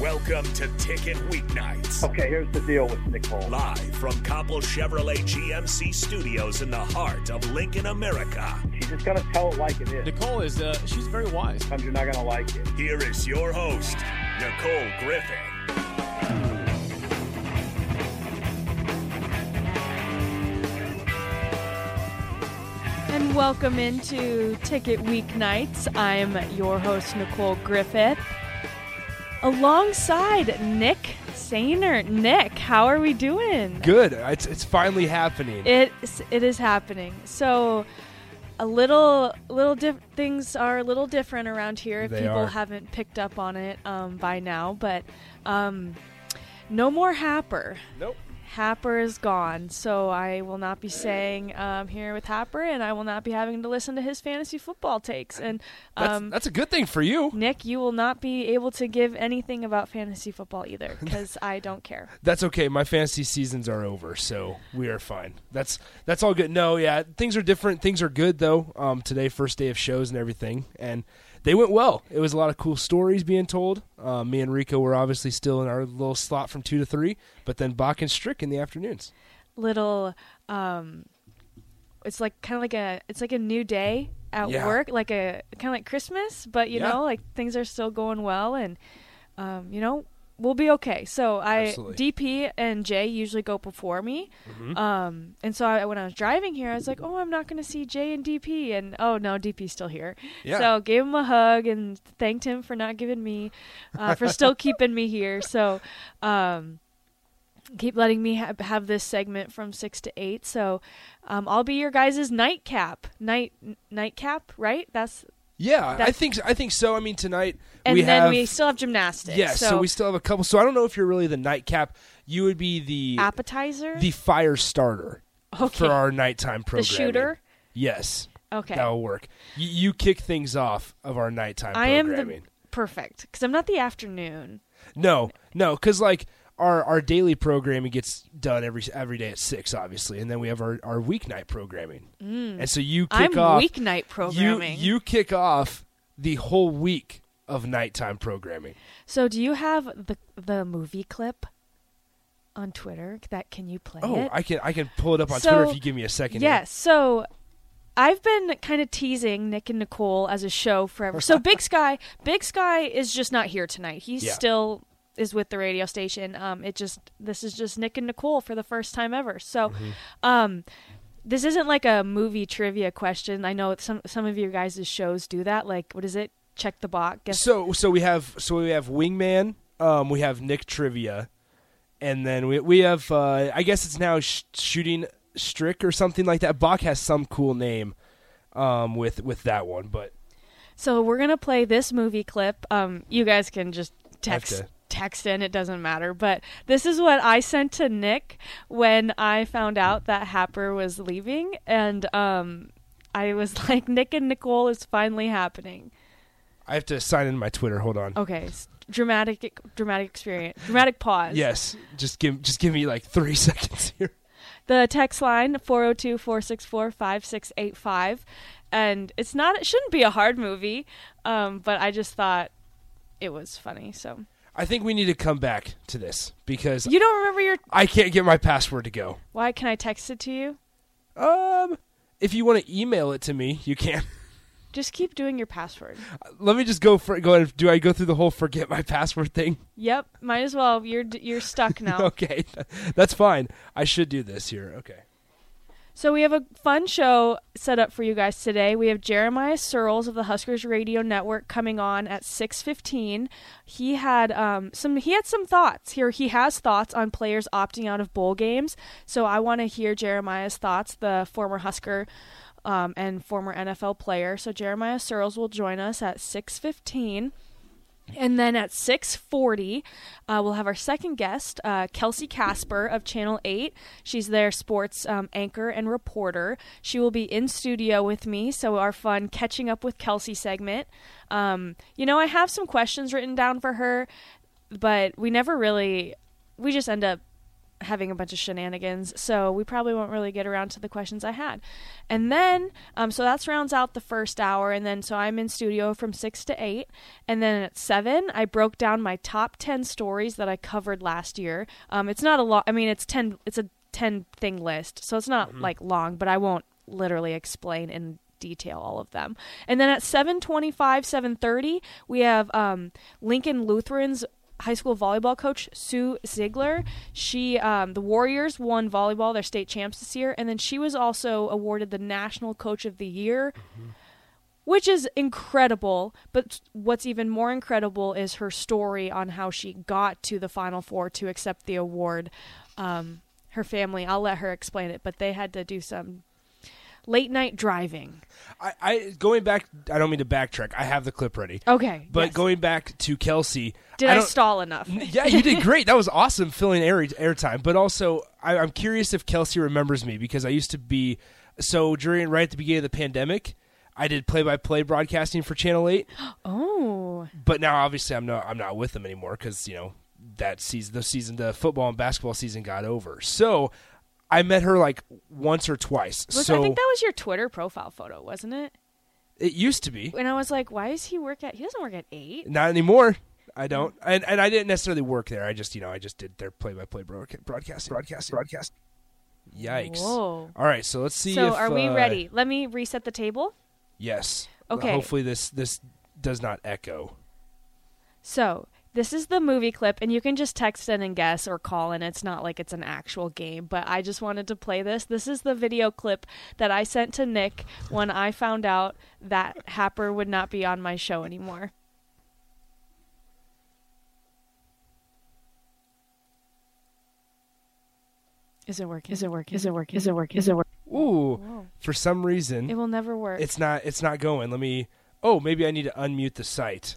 Welcome to Ticket Weeknights. Okay, here's the deal with Nicole. Live from Copple Chevrolet GMC studios in the heart of Lincoln, America. She's just gonna tell it like it is. Nicole is uh, she's very wise. Sometimes you're not gonna like it. Here is your host, Nicole Griffin. And welcome into Ticket Weeknights. I'm your host, Nicole Griffith. Alongside Nick Sainer. Nick, how are we doing? Good. It's it's finally happening. It's it is happening. So a little little diff- things are a little different around here if They people are. haven't picked up on it um, by now, but um, no more Happer. nope. Happer is gone, so I will not be saying um, here with Happer, and I will not be having to listen to his fantasy football takes. And That's um, that's a good thing for you. Nick, you will not be able to give anything about fantasy football either, because I don't care. That's okay. My fantasy seasons are over, so we are fine. That's that's all good. No, yeah, things are different. Things are good though. Um, today, first day of shows and everything, and they went well. It was a lot of cool stories being told. Um, me and Rico were obviously still in our little slot from two to three, but then Bach and Strick in the afternoons. Little, um, it's like kind of like a it's like a new day at Yeah. work, like a kind of like Christmas, but you Yeah. know, like things are still going well, and um, you know, we'll be okay. So I Absolutely. DP and Jay usually go before me, Mm-hmm. um, and so I, when I was driving here, I was like, oh, I'm not going to see Jay and DP, and oh no, DP's still here. Yeah. So gave him a hug and thanked him for not giving me, uh, for still keeping me here. So. Um, keep letting me ha- have this segment from six to eight. So um, I'll be your guys' nightcap, night nightcap, right? That's Yeah, I think I think so. I mean, tonight and we then have we still have gymnastics. yeah, so, we still have a couple. So I don't know if you're really the nightcap. You would be the appetizer. the fire starter okay, for our nighttime program. the shooter. Yes. Okay, That will work. You, you kick things off of our nighttime I am the perfect because I'm not the afternoon. No, no, because like our our daily programming gets done every every day at six, obviously, and then we have our, our weeknight programming, and so you kick Mm. I'm off weeknight programming. you you kick off the whole week of nighttime programming. so do you have the the movie clip on Twitter that can you play Oh, it? I can I can pull it up on So, Twitter if you give me a second. Yes. So I've been kind of teasing Nick and Nicole as a show forever. So Big Sky, Big Sky is just not here tonight. He's Yeah. still is with the radio station. Um, it just this is just Nick and Nicole for the first time ever. So, Mm-hmm. um. This isn't like a movie trivia question. I know some some of your guys' shows do that. Like, what is it? Check the box. Guess So so we have so we have Wingman, um, we have Nick Trivia, and then we we have uh, I guess it's now sh- shooting Strick or something like that. Bach has some cool name, um, with with that one, but So we're gonna play this movie clip. Um, you guys can just text text in. It doesn't matter. But this is what I sent to Nick when I found out that Happer was leaving, and um, I was like, Nick and Nicole is finally happening. I have to sign in my Twitter. Hold on. Okay, dramatic, dramatic experience, dramatic pause. Yes, just give just give me like three seconds here. The text line 402-464-5685 and it's not it shouldn't be a hard movie, um, but I just thought it was funny. So I think we need to come back to this because you don't remember your I can't get my password to go. Why can I text it to you? Um, if you want to email it to me, you can. Just keep doing your password. Let me just go for go ahead. Do I go through the whole forget my password thing? Yep, might as well. You're you're stuck now. Okay, that's fine. I should do this here. Okay. So we have a fun show set up for you guys today. We have Jeremiah Sirles of the Huskers Radio Network coming on at 6:15. He had um, some he had some thoughts here. He has thoughts on players opting out of bowl games. So I want to hear Jeremiah's thoughts, the former Husker um, and former NFL player. So Jeremiah Sirles will join us at 6:15. And then at 6:40, uh, we'll have our second guest, uh, Kelsie Kasper of Channel 8. She's their sports um, anchor and reporter. She will be in studio with me, so our fun catching up with Kelsey segment. Um, you know, I have some questions written down for her, but we never really. We just end up having a bunch of shenanigans, so we probably won't really get around to the questions I had. And then, um, so that's rounds out the first hour, and then so I'm in studio from six to eight, and then at seven I broke down my top ten stories that I covered last year. Um, it's not a lot. I mean, it's ten. It's a ten thing list, so it's not like long, but I won't literally explain in detail all of them. And then at 7:25, 7:30, we have um, Lincoln Lutheran's high school volleyball coach Sue Ziegler. She, um, the Warriors won volleyball, their state champs this year, and then she was also awarded the National Coach of the Year. Which is incredible, but what's even more incredible is her story on how she got to the Final Four to accept the award. Um, her family, I'll let her explain it, but they had to do some late night driving. I, I going back. I don't mean to backtrack. I have the clip ready. Okay, But yes. going back to Kelsie, Did I, don't- stall enough? yeah, you did great. That was awesome filling air airtime. But also, I, I'm curious if Kelsie remembers me because I used to be so during right at the beginning of the pandemic. I did play-by-play broadcasting for Channel Eight. Oh, but now obviously I'm not I'm not with them anymore because you know that season the season the football and basketball season got over. So I met her like once or twice. was, so I think that was your Twitter profile photo, wasn't it? it used to be. And I was like, why does he work at? He doesn't work at eight. Not anymore. I don't, and and I didn't necessarily work there. I just, you know, I just did their play-by-play broadca- broadcasting, broadcasting, broadcast. Yikes! Whoa. All right, so let's see. So if, are we uh, ready? Let me reset the table. Yes. Okay. Hopefully this this does not echo. So this is the movie clip, and you can just text in and guess or call in. It's not like it's an actual game, but I just wanted to play this. This is the video clip that I sent to Nick when I found out that Happer would not be on my show anymore. Is it working? Is it working? Is it working? Is it working? Is it working? Ooh. Whoa. For some reason, It will never work. it's not it's not going. Let me. Oh, maybe I need to unmute the site.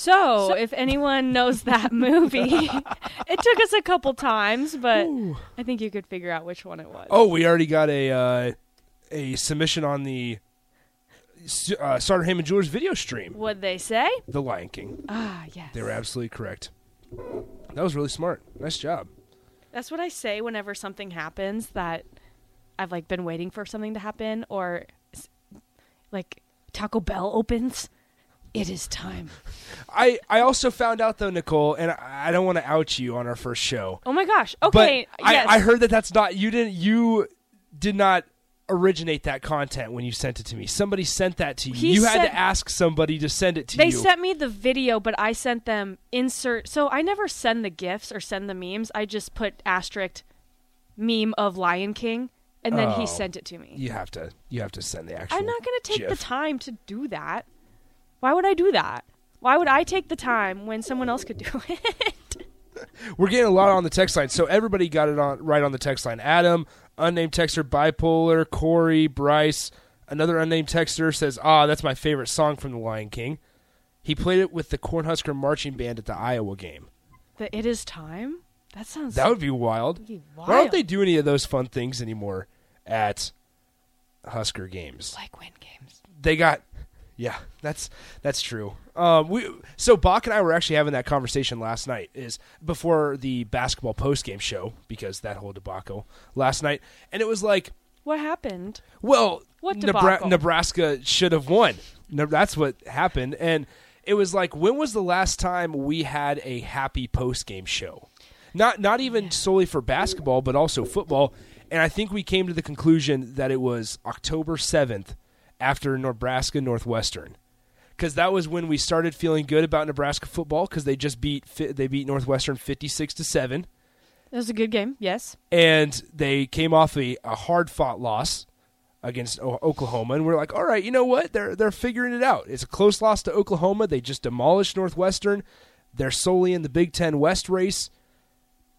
So, if anyone knows that movie, it took us a couple times, but I think you could figure out which one it was. Oh, we already got a uh, a submission on the uh, Sartor Hamann Jewelers video stream. What'd they say? The Lion King. Ah, yes. They were absolutely correct. That was really smart. Nice job. That's what I say whenever something happens that I've like been waiting for something to happen, or like Taco Bell opens. It is time. I, I also found out though, Nicole, and I, I don't want to out you on our first show. Oh my gosh. Okay. but yes. I, I heard that that's not you didn't you did not originate that content when you sent it to me. Somebody sent that to you. He you had to ask somebody to send it to They you. They sent me the video, but I sent them insert. So I never send the gifs or send the memes. I just put asterisk meme of Lion King, and then Oh. he sent it to me. you have to you have to send the actual. I'm not going to take the time to do that. Why would I do that? Why would I take the time when someone else could do it? We're getting a lot on the text line, so everybody got it on right on the text line. Adam, unnamed texter, bipolar, Corey, Bryce, another unnamed texter says, "Ah, that's my favorite song from The Lion King." He played it with the Cornhusker marching band at the Iowa game. the it is time. That sounds. That would be wild. be Why don't they do any of those fun things anymore at Husker games? like win games. They got, Yeah, that's that's true. Um, we so Bach and I were actually having that conversation last night. Is before the basketball post game show because that whole debacle last night, and it was like, What happened? well, What Nebra- Nebraska should have won. That's what happened, and it was like, when was the last time we had a happy post game show? Not not even solely for basketball, but also football. And I think we came to the conclusion that it was October seventh after Nebraska Northwestern, because that was when we started feeling good about Nebraska football because they just beat they beat Northwestern fifty six to seven It was a good game. Yes. and they came off a, a hard fought loss against o- Oklahoma, and we're like, all right, you know what? They're they're figuring it out. It's a close loss to Oklahoma. They just demolished Northwestern. They're solely in the Big Ten West race,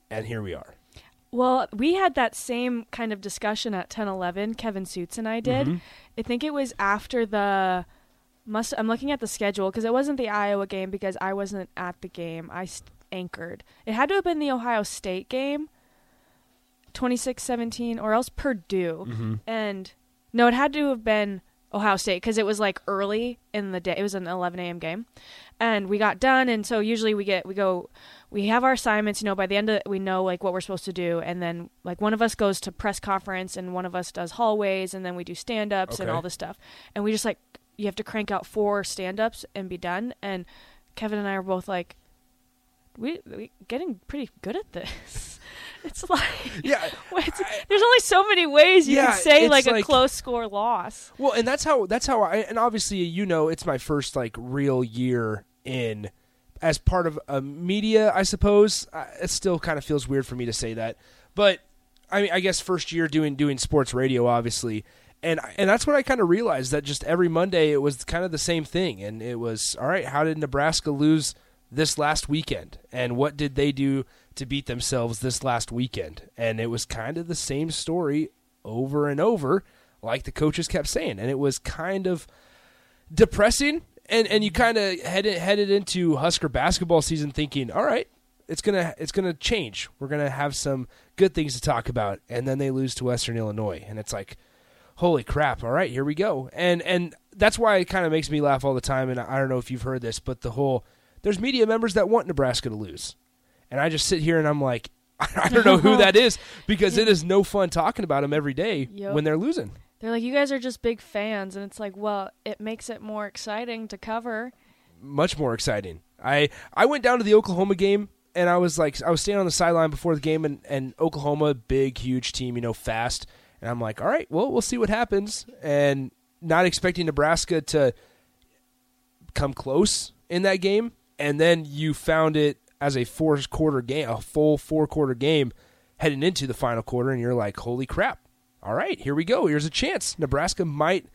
and here we are. Well, we had that same kind of discussion at 10-11. Kevin Sjuts and I did. Mm-hmm. I think it was after the must. I'm looking at the schedule because it wasn't the Iowa game because I wasn't at the game. I st- anchored. It had to have been the Ohio State game, 26-17, or else Purdue. Mm-hmm. And no, it had to have been Ohio State because it was like early in the day. It was an 11 a.m. game, and we got done. And so usually we get we go, we have our assignments. You know, by the end of it, we know like what we're supposed to do, and then like one of us goes to press conference, and one of us does hallways, and then we do stand ups and all this stuff. And we just like you have to crank out four stand ups and be done. And Kevin and I are both like, we we getting pretty good at this. It's like Yeah, it's, there's only so many ways you Yeah, can say it's like a close score loss. Well, and that's how that's how I and obviously you know it's my first like real year in as part of a media, I suppose. It still kind of feels weird for me to say that, but I mean, I guess first year doing doing sports radio, obviously, and and that's what I kind of realized that just every Monday it was kind of the same thing, and it was all right. How did Nebraska lose this last weekend, and what did they do to beat themselves this last weekend? And it was kind of the same story over and over, like the coaches kept saying, and it was kind of depressing. And and you kind of headed headed into Husker basketball season thinking, all right, it's gonna it's gonna change. We're gonna have some good things to talk about, and then they lose to Western Illinois, and it's like, holy crap! All right, here we go. And and that's why it kind of makes me laugh all the time. And I don't know if you've heard this, but the whole there's media members that want Nebraska to lose, and I just sit here and I'm like, I don't know who that is because it is no fun talking about them every day Yep. when they're losing. They're like, you guys are just big fans, and it's like, well, it makes it more exciting to cover. much more exciting. I I went down to the Oklahoma game and I was like I was standing on the sideline before the game and, and Oklahoma big huge team you know fast and I'm like all right well we'll see what happens and not expecting Nebraska to come close in that game and then you found it as a four quarter game a full four quarter game heading into the final quarter and you're like holy crap all right here we go here's a chance Nebraska might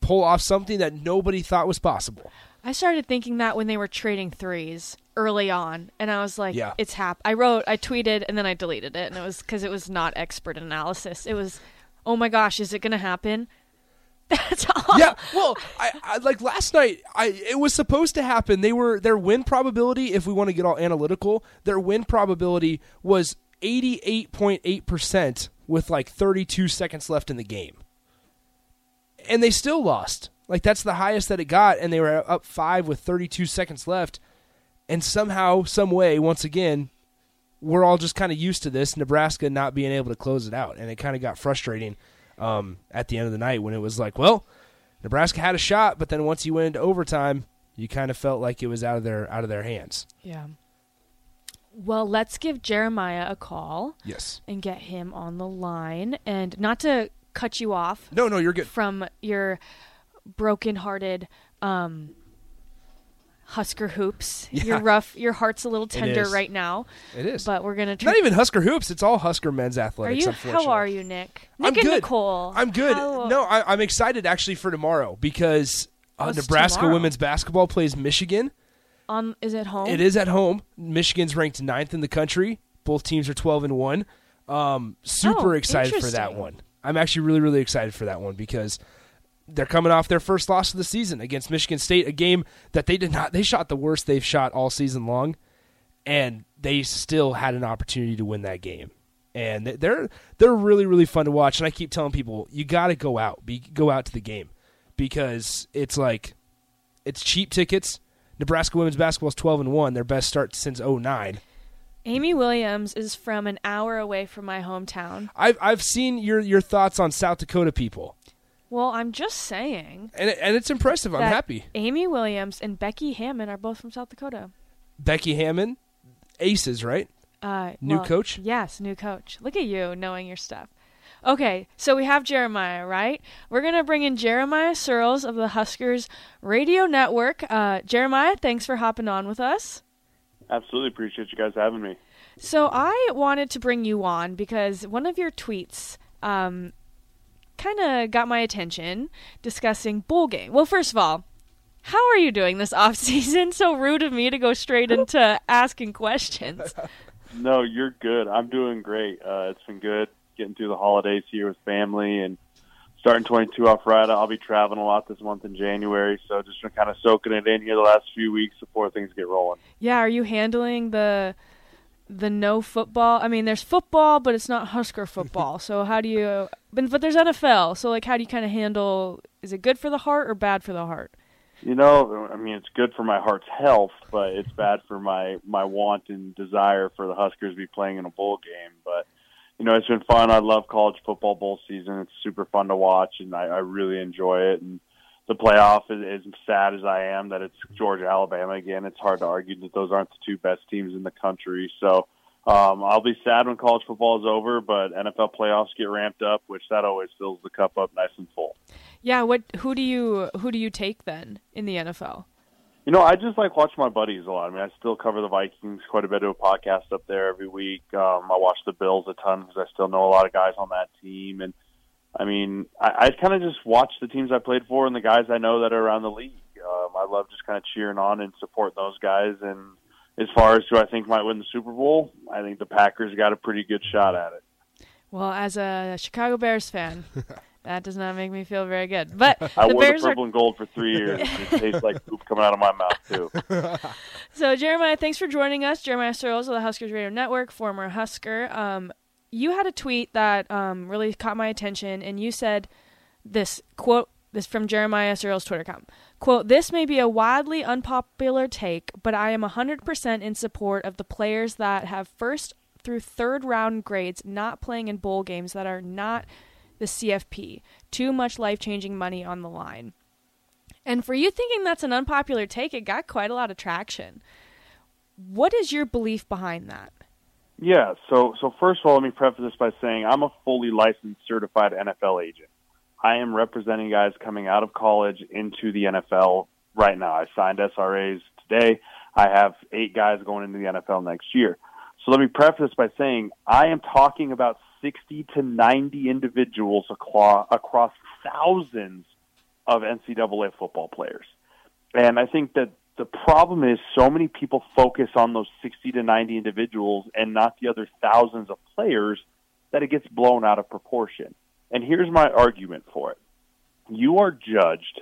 pull off something that nobody thought was possible I started thinking that when they were trading threes early on, and I was like, Yeah. it's hap. I wrote, I tweeted, and then I deleted it, and it was because it was not expert analysis. It was, oh my gosh, is it going to happen? That's all. yeah, well, I, I like last night. I it was supposed to happen. They were their win probability. If we want to get all analytical, their win probability was eighty eight point eight percent with like thirty two seconds left in the game, and they still lost. Like that's the highest that it got, and they were up five with thirty two seconds left, and somehow, some way, once again, we're all just kind of used to this Nebraska not being able to close it out, and it kind of got frustrating um, at the end of the night when it was like, well, Nebraska had a shot, but then once you went into overtime, you kind of felt like it was out of their out of their hands. Yeah. Well, let's give Jeremiah a call Yes. and get him on the line. And not to cut you off No, no, you're good. from your broken-hearted um, Husker hoops. Yeah. Your rough, your heart's a little tender right now. It is. But we're gonna. Try- Not even Husker hoops. It's all Husker men's Are athletics. you? unfortunately. How are you, Nick? I'm Nick and good. Nicole. I'm good. How- No, I, I'm excited actually for tomorrow because uh, What's Nebraska tomorrow? women's basketball plays Michigan. On is it home? It is at home. Michigan's ranked ninth in the country. Both teams are 12 and one. Um, super Oh, excited for that one. I'm actually really, really excited for that one because they're coming off their first loss of the season against Michigan State, a game that they did not. They shot the worst they've shot all season long, and they still had an opportunity to win that game. And they're they're really, really fun to watch. And I keep telling people you got to go out, be go out to the game because it's like It's cheap tickets. Nebraska women's basketball is 12 and 1, their best start since 09. Amy Williams is from an hour away from my hometown. I've I've seen your your thoughts on South Dakota people. Well, I'm just saying. And and it's impressive. I'm happy. Amy Williams and Becky Hammon are both from South Dakota. Becky Hammon, Aces, right? Uh, New well, coach? Yes, new coach. Look at you knowing your stuff. Okay, so we have Jeremiah, right? We're going to bring in Jeremiah Sirles of the Huskers Radio Network. Uh, Jeremiah, thanks for hopping on with us. Absolutely appreciate you guys having me. So I wanted to bring you on because one of your tweets um, kind of got my attention discussing bowl game. Well, first of all, how are you doing this off season? So rude of me to go straight into asking questions. No, you're good. I'm doing great. Uh, it's been good getting through the holidays here with family and starting 22 off right. I'll be traveling a lot this month in January, so just been kind of soaking it in here the last few weeks before things get rolling. Yeah, are you handling the the no football? I mean, there's football, but it's not Husker football. so how do you? But, but there's NFL. So like, how do you kind of handle? Is it good for the heart or bad for the heart? You know, I mean, it's good for my heart's health, but it's bad for my my want and desire for the Huskers to be playing in a bowl game. But you know, it's been fun. I love college football bowl season. It's super fun to watch, and I, I really enjoy it. And the playoff is as sad as I am that it's Georgia Alabama again. It's hard to argue that those aren't the two best teams in the country. So um, I'll be sad when college football is over, but NFL playoffs get ramped up, which that always fills the cup up nice and full. Yeah. What? Who do you who do you take then in the NFL? You know, I just like watching my buddies a lot. I mean, I still cover the Vikings quite a bit. Do a podcast up there every week. Um, I watch the Bills a ton because I still know a lot of guys on that team. And I mean, I, I kind of just watch the teams I played for and the guys I know that are around the league. Um, I love just kind of cheering on and supporting those guys. And as far as who I think might win the Super Bowl, I think the Packers got a pretty good shot at it. Well, as a Chicago Bears fan, that does not make me feel very good. But I the wore Bears the are purple and gold for three years. and it tastes like poop coming out of my mouth too. So, Jeremiah, thanks for joining us. Jeremiah Sirles of the Huskers Radio Network, former Husker. Um, you had a tweet that um, really caught my attention, and you said this quote. This from Jeremiah Sirles' Twitter account. Quote, This may be a wildly unpopular take, but I am 100% in support of the players that have first through third round grades not playing in bowl games that are not the CFP. Too much life changing money on the line. And for you thinking that's an unpopular take, it got quite a lot of traction. What is your belief behind that? Yeah. So, so first of all, let me preface this by saying I'm a fully licensed, certified NFL agent. I am representing guys coming out of college into the NFL right now. I signed SRAs today. I have eight guys going into the NFL next year. So let me preface by saying I am talking about 60 to 90 individuals across thousands of NCAA football players. And I think that the problem is so many people focus on those 60 to 90 individuals and not the other thousands of players that it gets blown out of proportion. And here's my argument for it. You are judged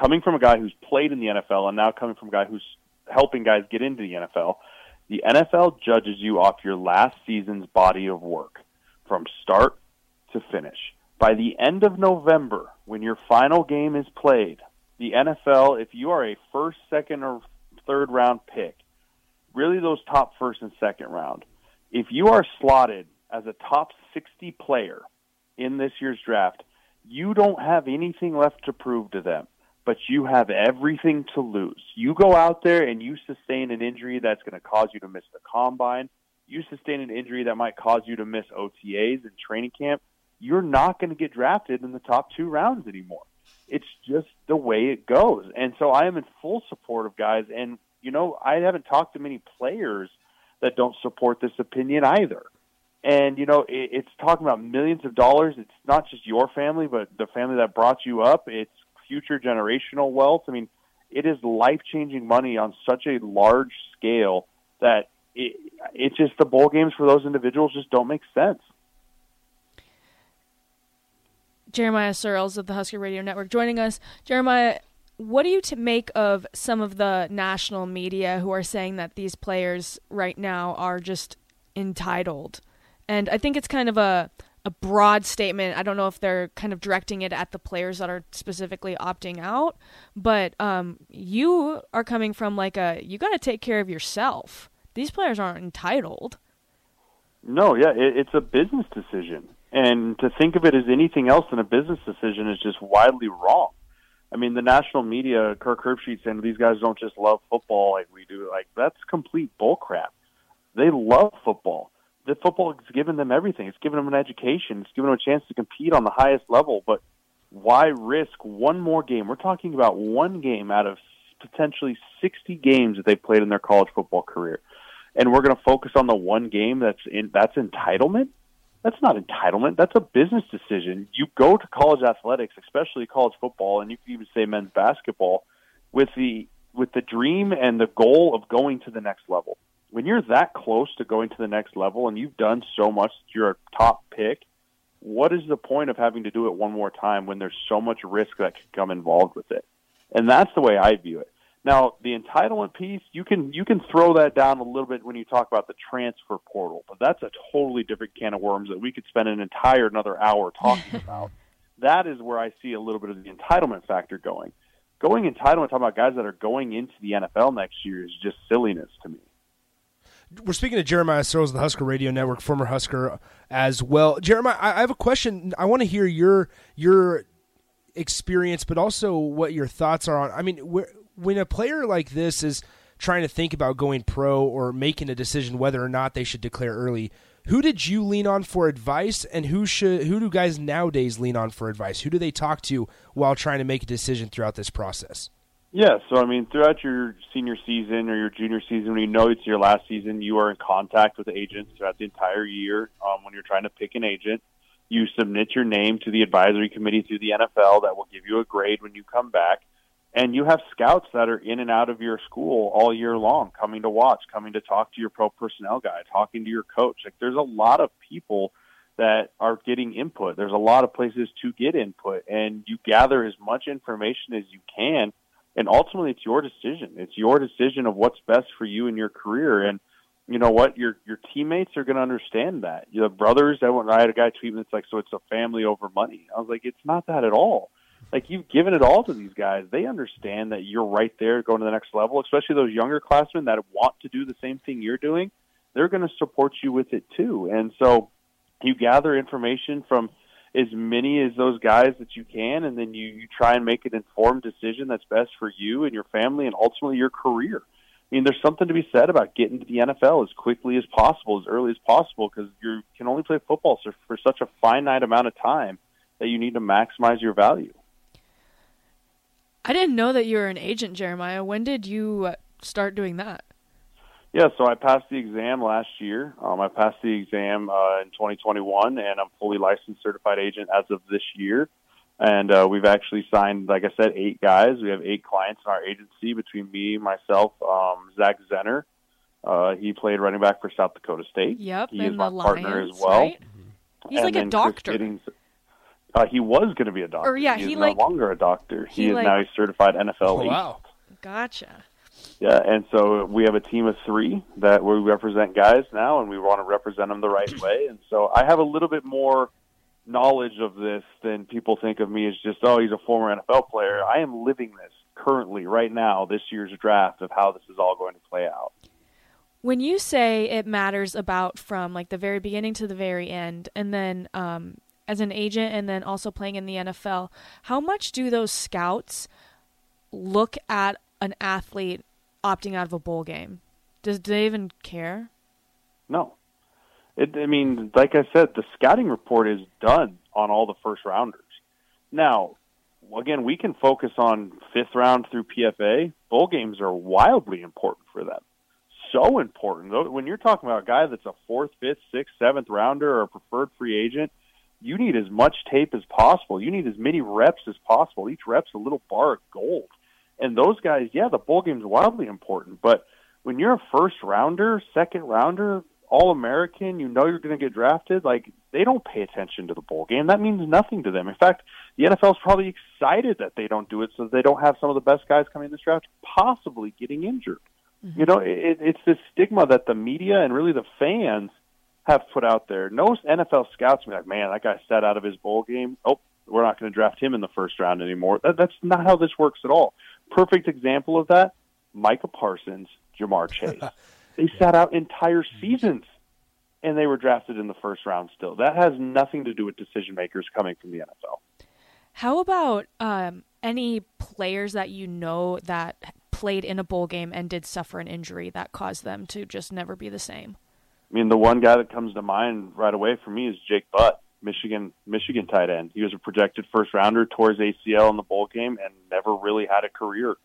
coming from a guy who's played in the NFL and now coming from a guy who's helping guys get into the NFL. The NFL judges you off your last season's body of work from start to finish. By the end of November, when your final game is played, the NFL, if you are a first, second, or third round pick, really those top first and second round, if you are slotted as a top 60 player in this year's draft, you don't have anything left to prove to them, but you have everything to lose. You go out there and you sustain an injury that's going to cause you to miss the combine. You sustain an injury that might cause you to miss OTAs and training camp. You're not going to get drafted in the top two rounds anymore. It's just the way it goes. And so I am in full support of guys. And, you know, I haven't talked to many players that don't support this opinion either. And, you know, it, it's talking about millions of dollars. It's not just your family, but the family that brought you up. It's future generational wealth. I mean, it is life changing money on such a large scale that it, it's just the bowl games for those individuals just don't make sense. Jeremiah Sirles of the Husker Radio Network joining us. Jeremiah, what do you to make of some of the national media who are saying that these players right now are just entitled? And I think it's kind of a a broad statement. I don't know if they're kind of directing it at the players that are specifically opting out, but um, you are coming from like a you got to take care of yourself. These players aren't entitled. No, yeah, it, it's a business decision, and to think of it as anything else than a business decision is just wildly wrong. I mean, the national media, Kirk Herbstreit saying these guys don't just love football like we do. Like that's complete bullcrap. They love football. The football has given them everything. It's given them an education. It's given them a chance to compete on the highest level. But why risk one more game? We're talking about one game out of potentially 60 games that they've played in their college football career, and we're going to focus on the one game that's in that's entitlement. That's not entitlement. That's a business decision. You go to college athletics, especially college football, and you can even say men's basketball, with the with the dream and the goal of going to the next level. When you're that close to going to the next level and you've done so much, you're a top pick. What is the point of having to do it one more time when there's so much risk that could come involved with it? And that's the way I view it. Now, the entitlement piece, you can you can throw that down a little bit when you talk about the transfer portal, but that's a totally different can of worms that we could spend an entire another hour talking about. That is where I see a little bit of the entitlement factor going. Going entitlement, talking about guys that are going into the NFL next year, is just silliness to me. We're speaking to Jeremiah Sirles of the Husker Radio Network, former Husker as well. Jeremiah, I have a question. I want to hear your your experience, but also what your thoughts are on. I mean, when a player like this is trying to think about going pro or making a decision whether or not they should declare early, who did you lean on for advice and who should who do guys nowadays lean on for advice? Who do they talk to while trying to make a decision throughout this process? Yeah, so I mean, throughout your senior season or your junior season, when you know it's your last season, you are in contact with agents throughout the entire year. Um, when you're trying to pick an agent, you submit your name to the advisory committee through the NFL that will give you a grade when you come back. And you have scouts that are in and out of your school all year long coming to watch coming to talk to your pro personnel guy talking to your coach. Like there's a lot of people that are getting input. There's a lot of places to get input and you gather as much information as you can and ultimately it's your decision it's your decision of what's best for you in your career and you know what your your teammates are going to understand that your brothers that i had a guy tweet me it's like so it's a family over money i was like it's not that at all like you've given it all to these guys. They understand that you're right there going to the next level, especially those younger classmen that want to do the same thing you're doing. They're going to support you with it too. And so you gather information from as many as those guys that you can, and then you, you try and make an informed decision that's best for you and your family and ultimately your career. I mean, there's something to be said about getting to the NFL as quickly as possible, as early as possible, because you can only play football for for such a finite amount of time that you need to maximize your value. I didn't know that you were an agent, Jeremiah. When did you start doing that? Yeah, so I passed the exam last year. Um, I passed the exam uh, in 2021, and I'm fully licensed certified agent as of this year. And uh, we've actually signed, like I said, eight guys. We have eight clients in our agency between me, myself, um, Zach Zenner. Uh, he played running back for South Dakota State. Yep, he and is my the partner Lions, as well. Right? He's And like a doctor. Giddings- uh, he was going to be a doctor. Or, yeah, he is he, no like- longer a doctor. He, he, is like- now a certified NFL Oh, agent. wow. Gotcha. Yeah, and so we have a team of three that we represent guys now, and we want to represent them the right way. And so I have a little bit more knowledge of this than people think of me as just, oh, he's a former NFL player. I am living this currently, right now, this year's draft of how this is all going to play out. When you say it matters about from like the very beginning to the very end, and then um, as an agent, and then also playing in the NFL, how much do those scouts look at an athlete opting out of a bowl game? Does do they even care? No. It, I mean, like I said, the scouting report is done on all the first rounders. Now, again, we can focus on fifth round through PFA. Bowl games are wildly important for them. So important. When you're talking about a guy that's a fourth, fifth, sixth, seventh rounder or a preferred free agent, you need as much tape as possible. You need as many reps as possible. Each rep's a little bar of gold. And those guys, yeah, the bowl game's wildly important, but when you're a first rounder, second rounder, all American, you know you're going to get drafted, like they don't pay attention to the bowl game. That means nothing to them. In fact, the NFL's probably excited that they don't do it so they don't have some of the best guys coming in this draft possibly getting injured. Mm-hmm. You know, it, it's this stigma that the media and really the fans have put out there. No NFL scouts be like, man, that guy sat out of his bowl game. Oh, we're not going to draft him in the first round anymore. That, that's not how this works at all. Perfect example of that: Micah Parsons, Ja'Marr Chase. they sat out entire seasons, and they were drafted in the first round. Still, that has nothing to do with decision makers coming from the NFL. How about um, any players that you know that played in a bowl game and did suffer an injury that caused them to just never be the same? I mean, the one guy that comes to mind right away for me is Jake Butt, Michigan Michigan tight end. He was a projected first rounder, tore his ACL in the bowl game, and never really had a career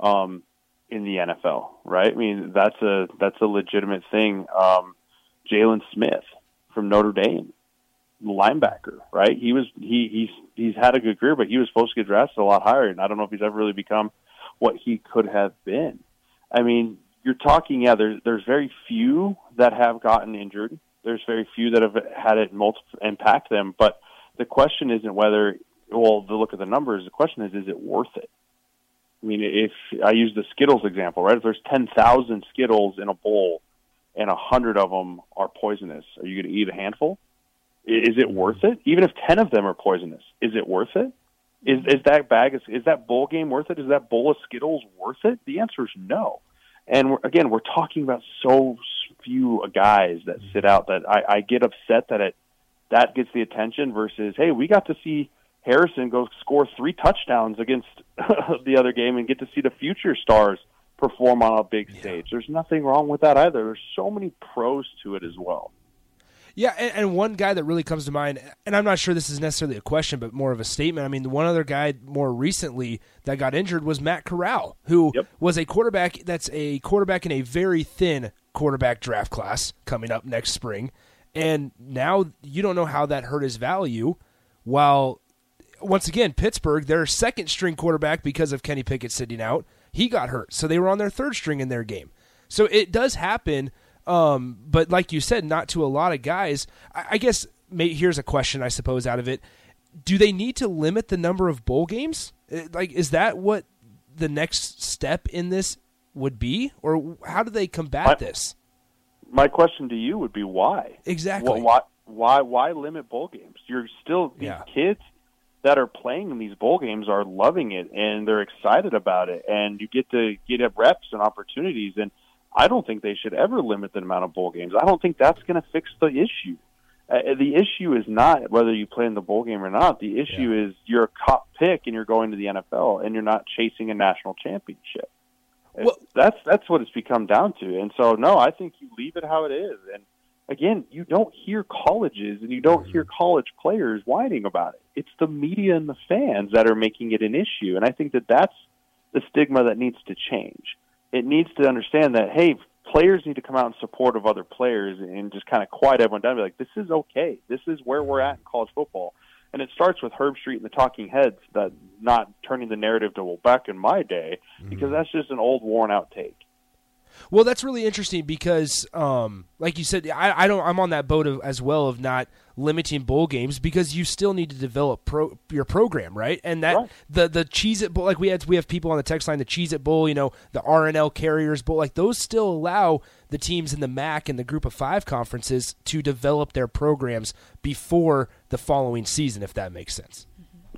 um, in the NFL. Right? I mean, that's a that's a legitimate thing. Um, Jaylon Smith from Notre Dame, linebacker. Right? He was he he's he's had a good career, but he was supposed to get drafted a lot higher, and I don't know if he's ever really become what he could have been. I mean, you're talking, yeah, there's, there's very few that have gotten injured. There's very few that have had it multiple impact them. But the question isn't whether, well, to look at the numbers, the question is, is it worth it? I mean, if I use the Skittles example, right? If there's 10,000 Skittles in a bowl and a hundred of them are poisonous, are you going to eat a handful? Is it worth it? Even if 10 of them are poisonous, is it worth it? Is, is that bag, is, is that bowl game worth it? Is that bowl of Skittles worth it? The answer is no. And we're, again, we're talking about so few guys that mm-hmm. sit out that I, I get upset that it that gets the attention versus hey, we got to see Harrison go score three touchdowns against the other game and get to see the future stars perform on a big stage. There's nothing wrong with that either. There's so many pros to it as well. Yeah, and, and, one guy that really comes to mind, and I'm not sure this is necessarily a question, but more of a statement. I mean, the one other guy more recently that got injured was Matt Corral, who yep. was a quarterback that's a quarterback in a very thin quarterback draft class coming up next spring. And now you don't know how that hurt his value. While, once again, Pittsburgh, their second string quarterback, because of Kenny Pickett sitting out, he got hurt. So they were on their third string in their game. So it does happen um, but like you said, not to a lot of guys. I, I guess may, here's a question, I suppose, out of it: Do they need to limit the number of bowl games? Uh, like, is that what the next step in this would be, or how do they combat my, this? My question to you would be why exactly why why why limit bowl games? You're still these yeah. kids that are playing in these bowl games are loving it and they're excited about it, and you get to get reps and opportunities and I don't think they should ever limit the amount of bowl games. I don't think that's going to fix the issue. Uh, the issue is not whether you play in the bowl game or not. The issue yeah. is you're a top pick and you're going to the NFL and you're not chasing a national championship. Well, that's that's what it's become down to. And so, no, I think you leave it how it is. And again, you don't hear colleges and you don't hear mm-hmm. college players whining about it. It's the media and the fans that are making it an issue. And I think that that's the stigma that needs to change it needs to understand that hey, players need to come out in support of other players and just kind of quiet everyone down. And be like, this is okay. This is where we're at in college football. And it starts with Herbstreit and the Talking Heads that not turning the narrative to well back in my day because Mm-hmm. that's just an old worn out take. Well, that's really interesting because, um, like you said, I, I don't. I'm on that boat of, as well of not limiting bowl games because you still need to develop pro, your program, right? And that Right. the the Cheez It Bowl, like we had, we have people on the text line, the Cheez It Bowl, you know, the R+L Carriers Bowl, like those still allow the teams in the MAC and the Group of Five conferences to develop their programs before the following season, if that makes sense.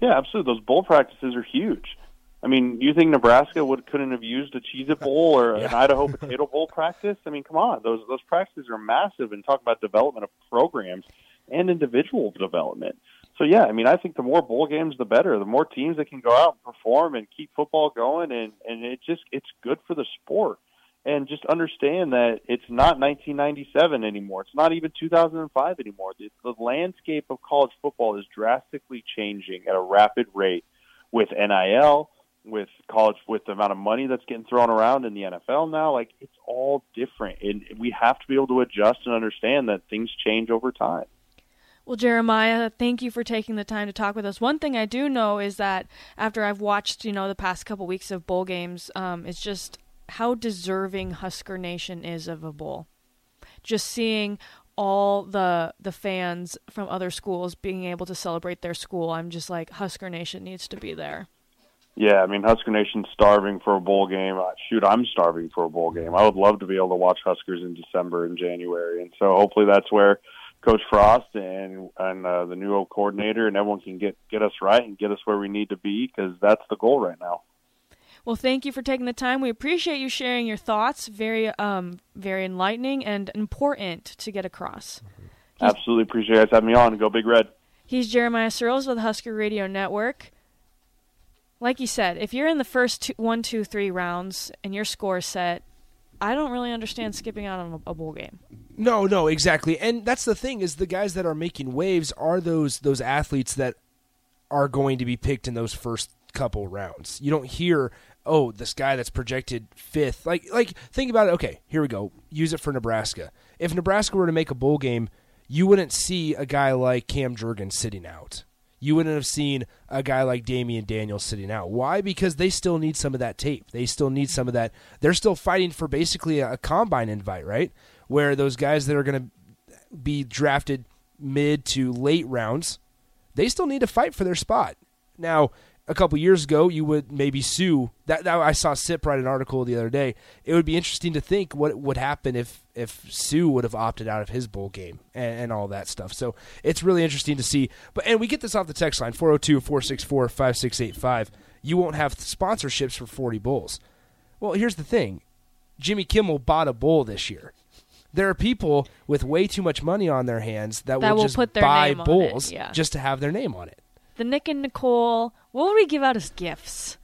Yeah, absolutely. Those bowl practices are huge. I mean, you think Nebraska would couldn't have used a Cheez It Bowl or an Idaho Potato Bowl practice? I mean, come on, those those practices are massive and talk about development of programs and individual development. So yeah, I mean, I think the more bowl games, the better. The more teams that can go out and perform and keep football going, and and it just it's good for the sport. And just understand that it's not 1997 anymore. It's not even 2005 anymore. The, the landscape of college football is drastically changing at a rapid rate with NIL, with college, with the amount of money that's getting thrown around in the NFL now. Like it's all different, and we have to be able to adjust and understand that things change over time. Well, Jeremiah, thank you for taking the time to talk with us. One thing I do know is that after I've watched, you know, the past couple weeks of bowl games, um, it's just how deserving Husker Nation is of a bowl. Just seeing all the the fans from other schools being able to celebrate their school, I'm just like Husker Nation needs to be there. Yeah, I mean Husker Nation's starving for a bowl game. Uh, shoot, I'm starving for a bowl game. I would love to be able to watch Huskers in December and January, and so hopefully that's where Coach Frost and and uh, the new coordinator and everyone can get get us right and get us where we need to be because that's the goal right now. Well, thank you for taking the time. We appreciate you sharing your thoughts. Very, um, very enlightening and important to get across. Absolutely appreciate you guys having me on. Go Big Red. He's Jeremiah Sirles with Husker Radio Network. Like you said, if you're in the first two, one, two, three rounds and your score is set, I don't really understand skipping out on a, a bowl game. No, no, exactly. And that's the thing is the guys that are making waves are those those athletes that are going to be picked in those first couple rounds. You don't hear, "Oh, this guy that's projected 5th." Like like think about it. Okay, here we go. Use it for Nebraska. If Nebraska were to make a bowl game, you wouldn't see a guy like Cam Jurgens sitting out. You wouldn't have seen a guy like Damian Daniels sitting out. Why? Because they still need some of that tape. They still need some of that. They're still fighting for basically a, a combine invite, right? Where those guys that are going to be drafted mid to late rounds, they still need to fight for their spot. Now, a couple years ago, you would maybe Suh. That, that I saw Sip write an article the other day. It would be interesting to think what would happen if if Suh would have opted out of his bowl game and, and all that stuff. So it's really interesting to see. But and we get this off the text line 402-464-5685. You won't have sponsorships for 40 bowls. Well, here's the thing. Jimmy Kimmel bought a bowl this year. There are people with way too much money on their hands that, That will, will just buy bowls yeah. just to have their name on it. The Nick and Nicole, what would we give out as gifts?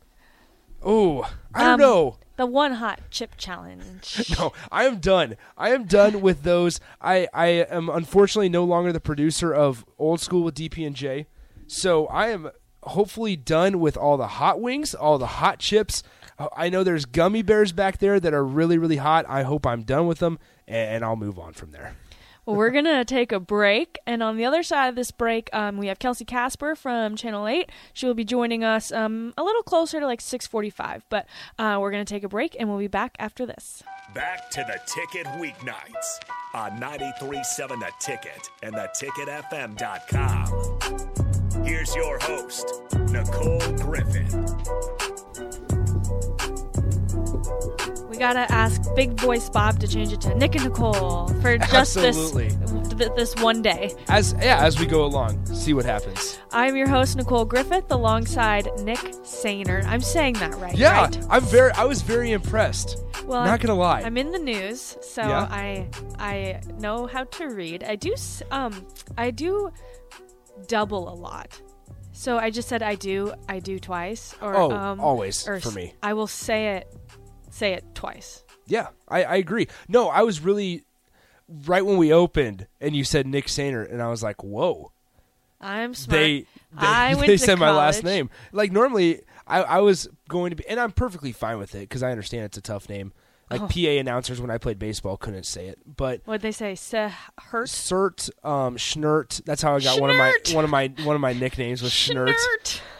Oh, I don't Um, know. The one hot chip challenge. No, I am done. I am done with those. I, I am unfortunately no longer the producer of Old School with DP and J. So I am hopefully done with all the hot wings, all the hot chips. I know there's gummy bears back there that are really, really hot. I hope I'm done with them, and I'll move on from there. Well, we're gonna take a break, and on the other side of this break, um, we have Kelsie Kasper from Channel Eight. She will be joining us um, a little closer to like six forty-five, but uh, we're gonna take a break, and we'll be back after this. Back to the Ticket Weeknights on 93.7 The Ticket and theticketfm.com. Here's your host, Nicole Griffin. Gotta ask Big Voice Bob to change it to Nick and Nicole for just Absolutely. this th- this one day. As yeah, as we go along, see what happens. I'm your host Nicole Griffith, alongside Nick Sainer. I'm saying that right? Yeah, right? I'm very. I was very impressed. Well, Not I'm- gonna lie. I'm in the news, so Yeah? I I know how to read. I do um I do double a lot. So I just said I do, I do twice, or Oh, um, always or for me. I will say it, say it twice. Yeah, I, I agree. No, I was really right when we opened, and you said Nick Sainer, and I was like, "Whoa!" I'm smart. They they, I they said my last name. Like normally, I, I was going to be, and I'm perfectly fine with it because I understand it's a tough name. Like Oh. PA announcers when I played baseball couldn't say it, but What'd they say? Seh hurt. Cert, um, Schnurt. That's how I got one of my one of my one of my nicknames was Schnurt.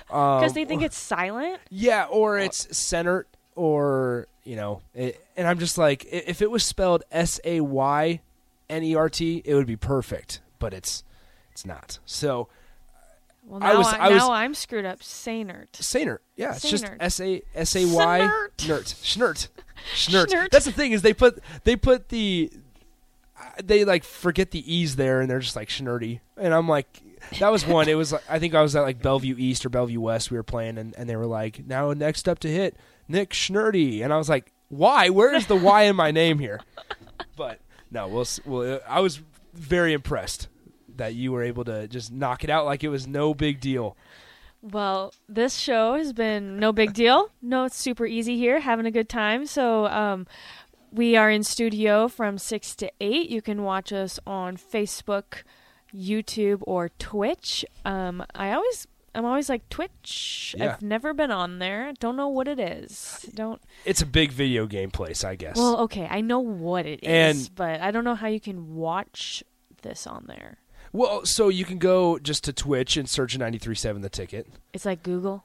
Because Um, they think it's silent. Yeah, or it's Senert, or you know, it, and I'm just like, if it was spelled S A Y N E R T, it would be perfect, but it's it's not. So Well, I now, was- I, I was- now I'm screwed up. Sainert. Sainer, yeah, it's just Sainert. S A S A Y. Nert, Schnurt. Schnurt. That's the thing is they put they put the they like forget the e's there, and they're just like Schnurty, and I'm like. That was one. It was like, I think I was at like Bellevue East or Bellevue West. We were playing, and, and they were like, "Now next up to hit Nick Schnurty," and I was like, "Why? Where is the Y in my name here?" But no, we'll, well, I was very impressed that you were able to just knock it out like it was no big deal. Well, this show has been no big deal. No, it's super easy here, having a good time. So, um, we are in studio from 6 to 8. You can watch us on Facebook, YouTube, or Twitch. Um, I always. I'm always like Twitch. Yeah. I've never been on there. Don't know what it is. Don't. It's a big video game place, I guess. Well, okay, I know what it is, And- but I don't know how you can watch this on there. Well, so you can go just to Twitch and search 937 the ticket. It's like Google.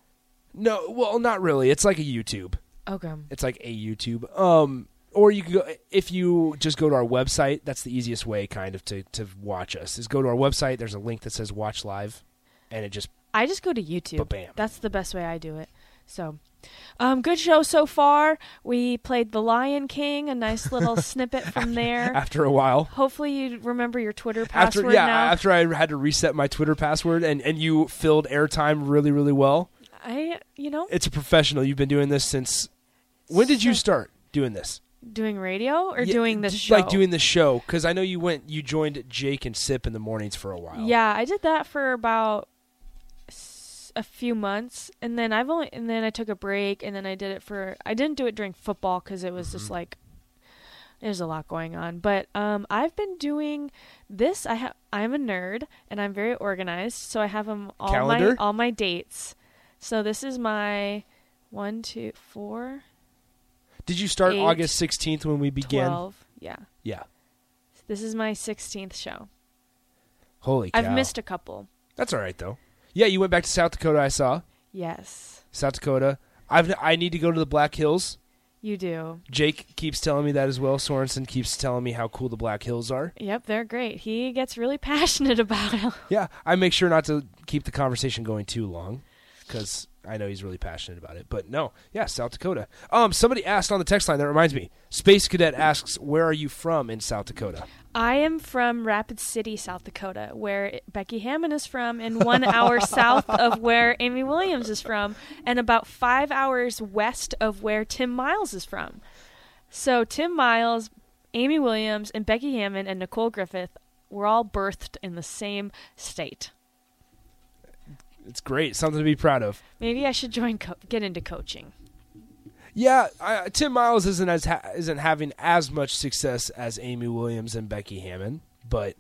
No, well, not really. It's like a YouTube. Okay. It's like a YouTube. Um or you can go if you just go to our website, that's the easiest way kind of to to watch us. Is go to our website, there's a link that says watch live and it just I just go to YouTube. Ba-bam. That's the best way I do it. So, um, good show so far. We played The Lion King, a nice little snippet from there. After a while. Hopefully, you remember your Twitter password After yeah, now. after I had to reset my Twitter password and, and you filled airtime really, really well. I, you know, It's a professional. You've been doing this since when did you start doing this? doing radio or Yeah, doing this show. Like doing the show because I know you went you joined Jake and Sip in the mornings for a while. Yeah, I did that for about a few months, and then I've only and then I took a break, and then I did it for I didn't do it during football because it was Mm-hmm. just like there's a lot going on. But um, I've been doing this. I have I'm a nerd, and I'm very organized, so I have them all Calendar? my all my dates. So this is my one, two, four, Did you start Eight, August 16th when we began? twelve. Yeah, Yeah. this is my sixteenth show. Holy cow. I've missed a couple. That's all right though. Yeah, you went back to South Dakota. I saw Yes, South Dakota. I've I need to go to the Black Hills. you do. Jake keeps telling me that as well. Sorensen keeps telling me how cool the Black Hills are. Yep, they're great. He gets really passionate about it. Yeah, I make sure not to keep the conversation going too long because I know he's really passionate about it. But no, yeah, South Dakota. Um, somebody asked on the text line. That reminds me. Space Cadet asks, "Where are you from in South Dakota?" I am from Rapid City, South Dakota, where Becky Hammon is from, and one hour south of where Amy Williams is from, and about five hours west of where Tim Miles is from. So Tim Miles, Amy Williams, and Becky Hammon and Nicole Griffith were all birthed in the same state. It's great. Something to be proud of. Maybe I should join, co- get into coaching. Yeah, I, Tim Miles isn't as ha- isn't having as much success as Amy Williams and Becky Hammon, but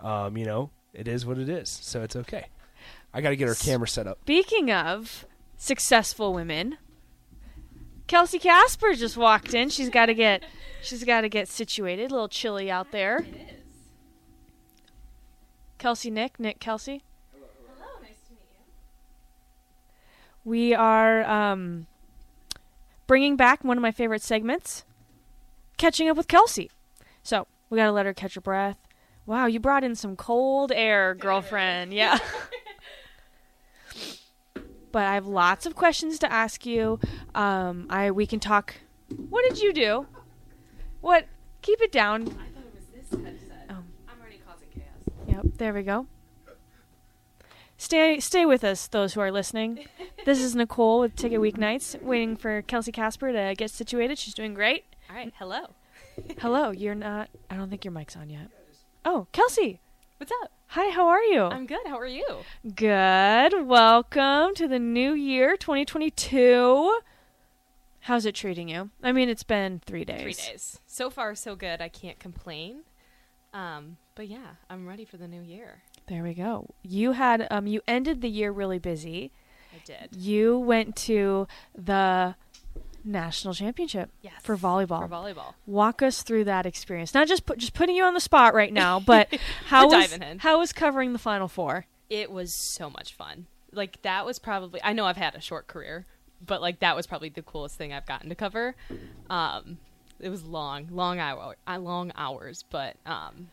um, you know it is what it is, so it's okay. I got to get our camera set up. Speaking of successful women, Kelsie Kasper just walked in. She's got to get she's got to get situated. A little chilly out there. Kelsie, Nick, Nick, Kelsie. Hello, nice to meet you. We are um, bringing back one of my favorite segments, catching up with Kelsie. So we got to let her catch her breath. Wow, you brought in some cold air, girlfriend. Yeah. but I have lots of questions to ask you. Um, I we can talk. What did you do? What? Keep it down. I thought it was this headset. Oh. I'm already causing chaos. Yep. There we go. Stay stay with us, those who are listening. This is Nicole with Ticket Weeknights, waiting for Kelsie Kasper to get situated. She's doing great. All right, hello. Hello. You're not. I don't think your mic's on yet. Oh, Kelsie. What's up? Hi. How are you? I'm good. How are you? Good. Welcome to the new year, 2022. How's it treating you? I mean, it's been three days. Three days. So far, so good. I can't complain. Um, but yeah, I'm ready for the new year. There we go. You had um, you ended the year really busy. I did. You went to the national championship Yes. for volleyball. For volleyball. Walk us through that experience. Not just put, just putting you on the spot right now, but how was how was covering the final four? It was so much fun. Like that was probably. I know I've had a short career, but like that was probably the coolest thing I've gotten to cover. Um, it was long, long hour, uh, long hours, but um,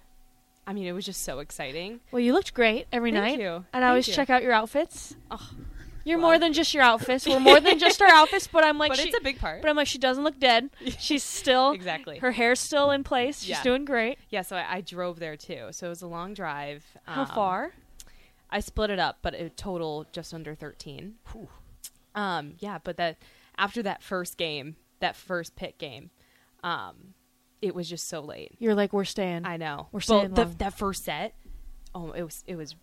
I mean, it was just so exciting. Well, you looked great every Thank night. you. And I always you. check out your outfits. Oh, You're well. more than just your outfits. We're more than just our outfits, but I'm like but she, it's a big part. But I'm like she doesn't look dead. She's still Exactly. Her hair's still in place. She's Yeah. doing great. Yeah, so I, I drove there too. So it was a long drive. How Um, far? I split it up, but a total just under thirteen. Um, yeah, but that after that first game, that first Pitt game, um, it was just so late. You're like we're staying. I know. We're Well, staying the, that first set. Oh, it was it was.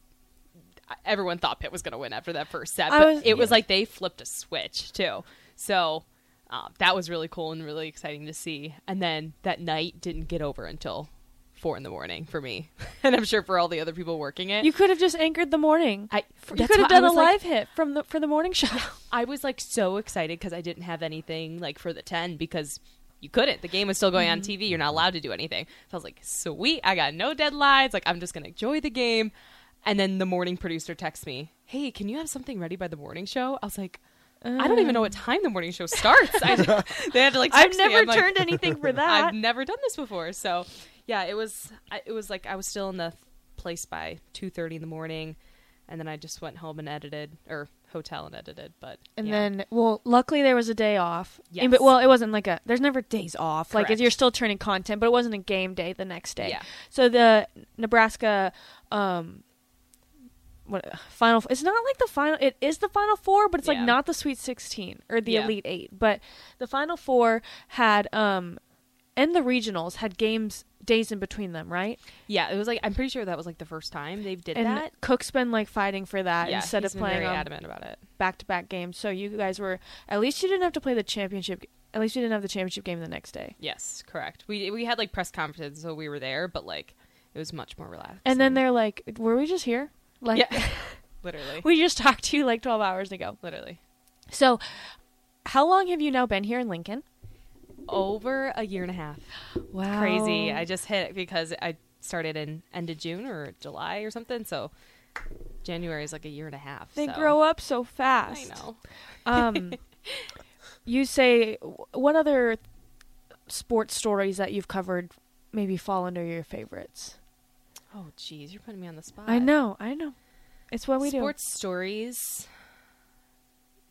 Everyone thought Pitt was going to win after that first set, but was- it was like they flipped a switch too. So uh, that was really cool and really exciting to see. And then that night didn't get over until four in the morning for me, and I'm sure for all the other people working it. You could have just anchored the morning. I, you could have done a was like- live hit from the for the morning show. I was like so excited because I didn't have anything like for the 10 because you couldn't. The game was still going on Mm-hmm. TV. You're not allowed to do anything. So I was like, sweet. I got no deadlines. Like, I'm just going to enjoy the game. And then the morning producer texts me, hey, can you have something ready by the morning show? I was like, I don't even know what time the morning show starts. I, they had to like. I've text me. never like, turned anything for that. I've never done this before. So, yeah, it was. It was like I was still in the place by two thirty in the morning. and then I just went home and edited or hotel and edited. But And yeah. then, well, luckily there was a day off. Yes. And- but well, it wasn't like a. There's never days off. Correct. Like you're still turning content, but it wasn't a game day the next day. Yeah. So the Nebraska, um, what final? It's not like the final. It is the final four, but it's like not the Sweet Sixteen or the Yeah. Elite Eight. But the final four had um, and the regionals had games days in between them, right? yeah, it was like I'm pretty sure that was like the first time they did and that. Cook's been like fighting for that yeah, instead of playing very adamant about it. back-to-back games. So you guys were at least you didn't have to play the championship. At least you didn't have the championship game the next day. Yes, correct. We we had like press conferences, so we were there, but like it was much more relaxed. And then they're like, "Were we just here? Like, yeah, literally, we just talked to you like 12 hours ago." literally So, how long have you now been here in Lincoln? Over a year and a half. Wow, Crazy. I just hit it because I started in end of June or July or something. So January is like a year and a half. they so. grow up so fast. I know. Um, you say what other sports stories that you've covered maybe fall under your favorites? Oh, geez, you're putting me on the spot. I know, I know. It's what we do. Sports stories.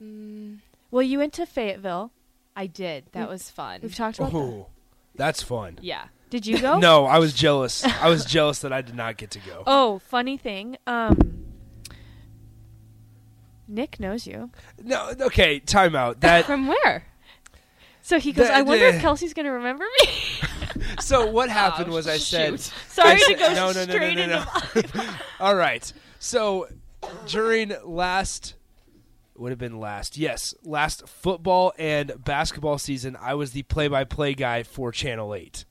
Mm. Well, you went to Fayetteville. I did. That We've- was fun. We've talked about that. Oh, that's fun. Yeah. Did you go? No, I was jealous. I was jealous that I did not get to go. Oh, funny thing. Um, Nick knows you. No, okay, time out. That From where? So he goes, The- I wonder the- if Kelsie's going to remember me. so what happened Oh, was I said. Sorry I to said- go no, no, no, no, straight no, no. into All right. So during last would have been last. Yes, last football and basketball season, I was the play-by-play guy for Channel 8.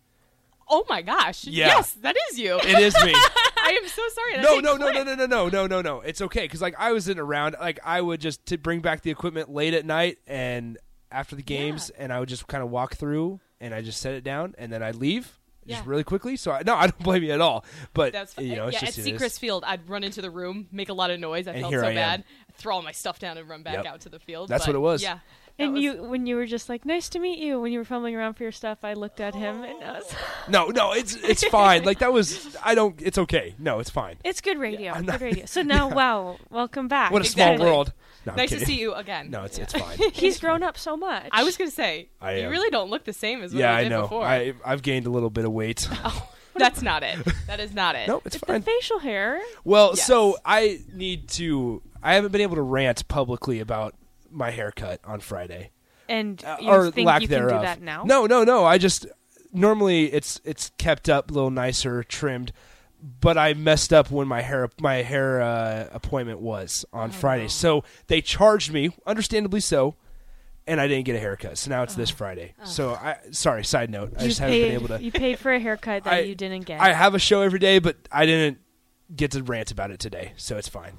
Oh my gosh. Yeah. Yes, that is you. It is me. I am so sorry. No, no, no, no, no, no, no, no, no, no. It's okay because like I was in around, like I would just to bring back the equipment late at night and after the games, and I would just kind of walk through and I just set it down and then I'd leave just Yeah. really quickly. So I, no, I don't blame you at all. But That's fine. you know, it's yeah, at. Seacrest Field, I'd run into the room, make a lot of noise. I And felt so I bad. Throw all my stuff down and run back Yep. out to the field. That's but what it was. Yeah. And was- you, when you were just like, nice to meet you, when you were fumbling around for your stuff, I looked at him and I was, No, no, it's it's fine. Like that was I don't. It's okay. No, it's fine. it's good radio. I'm good radio. So now, wow, welcome back. What a Exactly. small world. No, I'm nice to see you again. No, it's Yeah. it's fine. He's grown up so much. I was gonna say I you really don't look the same as what yeah, you I know. before. I I've gained a little bit of weight. oh, that's not it. That is not it. no, it's It's fine. the facial hair. Well, Yes. so I need to. I haven't been able to rant publicly about my haircut on Friday, And Uh, you or think lack you can thereof. do that now? No, no, no. I just normally it's it's kept up a little nicer, trimmed. But I messed up when my hair my hair uh, appointment was on Friday, so they charged me, understandably so, and I didn't get a haircut. So now it's this oh. Friday. Oh. So I sorry. Side note, I you just haven't been able to. You paid for a haircut that I- you didn't get. I have a show every day, but I didn't get to rant about it today, so it's fine.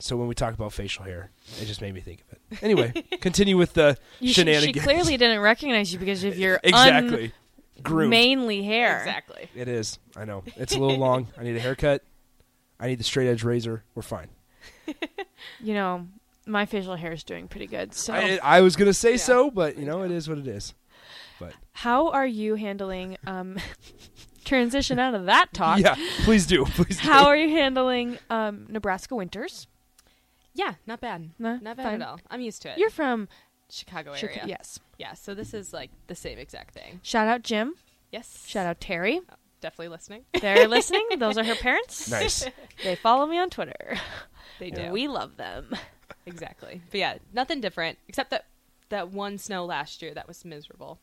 So when we talk about facial hair, it just made me think of it. Anyway, continue with the You sh- shenanigans. she clearly didn't recognize you because of your exactly groomed. mainly hair. Exactly. It is. I know it's a little long. I need a haircut. I need the straight edge razor. We're fine. You know, my facial hair is doing pretty good. So, I, I was gonna say so, but you know it is what it is. But how are you handling um, transition out of that talk? yeah, please do, please do. How are you handling um, Nebraska winters? Yeah, not bad. No, not bad fine. at all. I'm used to it. You're from Chicago area. Chicago. Yes. Yeah, so this is like the same exact thing. Shout out Jim. Yes. Shout out Terry. Definitely listening. They're listening. Those are her parents. Nice. They follow me on Twitter. They do. We love them. Exactly. But yeah, nothing different except that that one snow last year that was miserable.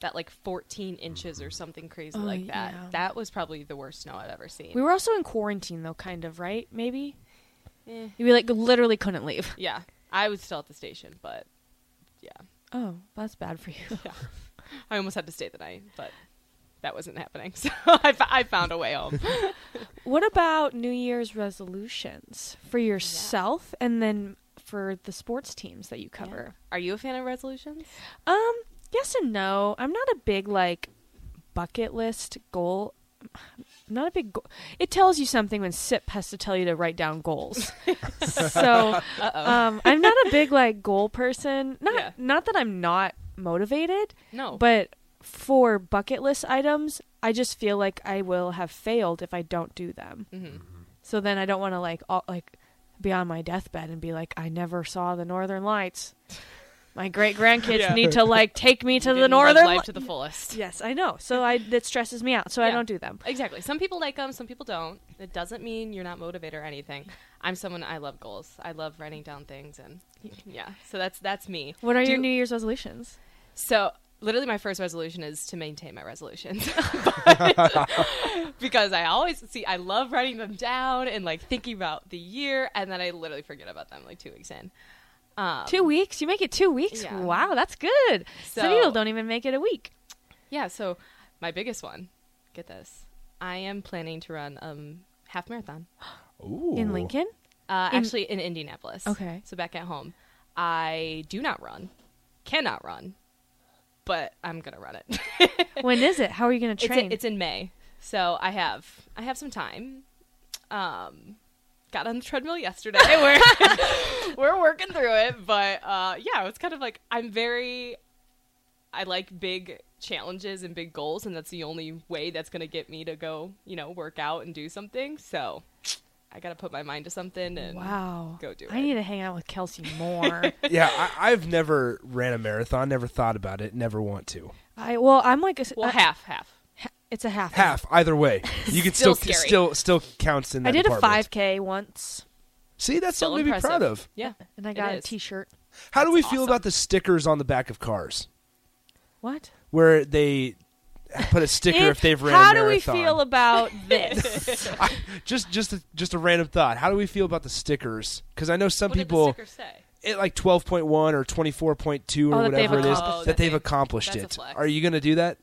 That like 14 inches or something crazy Oh, like that. yeah. That was probably the worst snow I've ever seen. We were also in quarantine though, kind of, right? Maybe. Eh. We like literally couldn't leave. yeah, I was still at the station, but yeah, Oh, that's bad for you. I almost had to stay the night, but that wasn't happening. So I, I found a way home. What about New Year's resolutions for yourself and then for the sports teams that you cover? Are you a fan of resolutions? Um, yes and no. I'm not a big like bucket list goal. Not a big goal. It tells you something when SIP has to tell you to write down goals. so, um, I'm not a big like goal person. Not Yeah. not that I'm not motivated, No. but for bucket list items, I just feel like I will have failed if I don't do them. Mhm. So then I don't want to like all, like be on my deathbed and be like I never saw the northern lights. My great grandkids Yeah. need to like take me to You the didn't northern life li- to the fullest. Yes, I know. So I that stresses me out. So I don't do them. Exactly. Some people like them, some people don't. It doesn't mean you're not motivated or anything. I'm someone I love goals. I love writing down things and yeah. So that's that's me. What are Do- your New Year's resolutions? So literally my first resolution is to maintain my resolutions. But- because I always see I love writing them down and like thinking about the year and then I literally forget about them like 2 weeks in. Um, Two weeks? You make it two weeks? Yeah. Wow, that's good. Some So- people don't even make it a week. Yeah, so my biggest one, get this. I am planning to run um half marathon. Ooh. In Lincoln? Uh, In- actually, in Indianapolis. Okay. So back at home, I do not run, cannot run, but I'm gonna run it. when is it? How are you going to it's, train? in, it's in May, so I have I have some time. Um, got on the treadmill yesterday. we're we're working through it, but uh, yeah, it's kind of like I'm very. I like big challenges and big goals, and that's the only way that's gonna get me to go, you know, work out and do something. So. I gotta put my mind to something and wow. go do it. I need to hang out with Kelsie more. Yeah, I, I've never ran a marathon. Never thought about it. Never want to. I well, I'm like a, Well, I- half, half. It's a half. Half either way. You can Still still still still counts in that I did a 5K once, See, that's Still something to be proud of. Yeah, and I got a is. T-shirt. How do we feel awesome. about the stickers on the back of cars, What? where they put a sticker if they've ran How a do we feel about this? I, just just a, just a random thought. How do we feel about the stickers? Because I know some What people did the sticker say? at like twelve point one or twenty four point two or that they've whatever it is accomplished it. that they've Oh, accomplished that's a it. flex. Are you going to do that?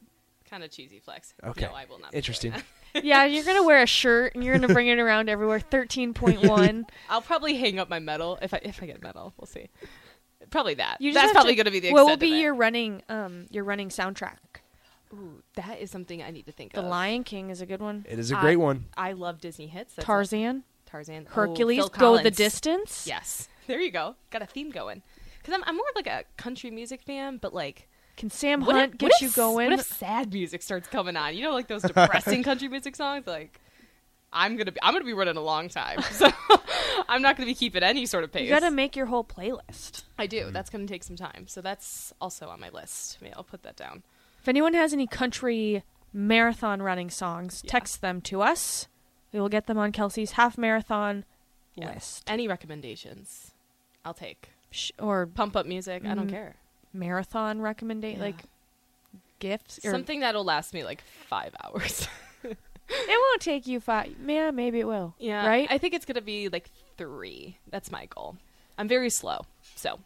Kind of cheesy flex. Okay. No, I will not. be doing Interesting. that. yeah, you're gonna wear a shirt and you're gonna bring it around everywhere. Thirteen point one. I'll probably hang up my medal if I if I get medal. We'll see. Probably that. You just That's probably to- going to be the. What will extent be of it. your running um your running soundtrack? Ooh, that is something I need to think The of. The Lion King is a good one. It is a great I- one. I love Disney hits. That's Tarzan, it. Tarzan. Oh, Hercules, Phil Go the Distance. Yes. There you go. Got a theme going. Because I'm, I'm more of like a country music fan, but like. Can Sam What Hunt if, get what you if- going? What if sad music starts coming on? You know, like those depressing country music songs. Like, I'm gonna be I'm gonna be running a long time, so I'm not gonna be keeping any sort of pace. you got to make your whole playlist. I do. Mm-hmm. That's gonna take some time, so that's also on my list. Maybe I'll put that down. If anyone has any country marathon running songs, Yeah. text them to us. We will get them on Kelsie's half marathon Yeah. list. Any recommendations? I'll take. Sh- Or Pump up music. I don't Mm, care. marathon recommendation, Yeah. like gifts. Or Something that'll last me like five hours. it won't take you five. Yeah, maybe it will. yeah. right. I think it's gonna be like three. That's my goal. I'm very slow, so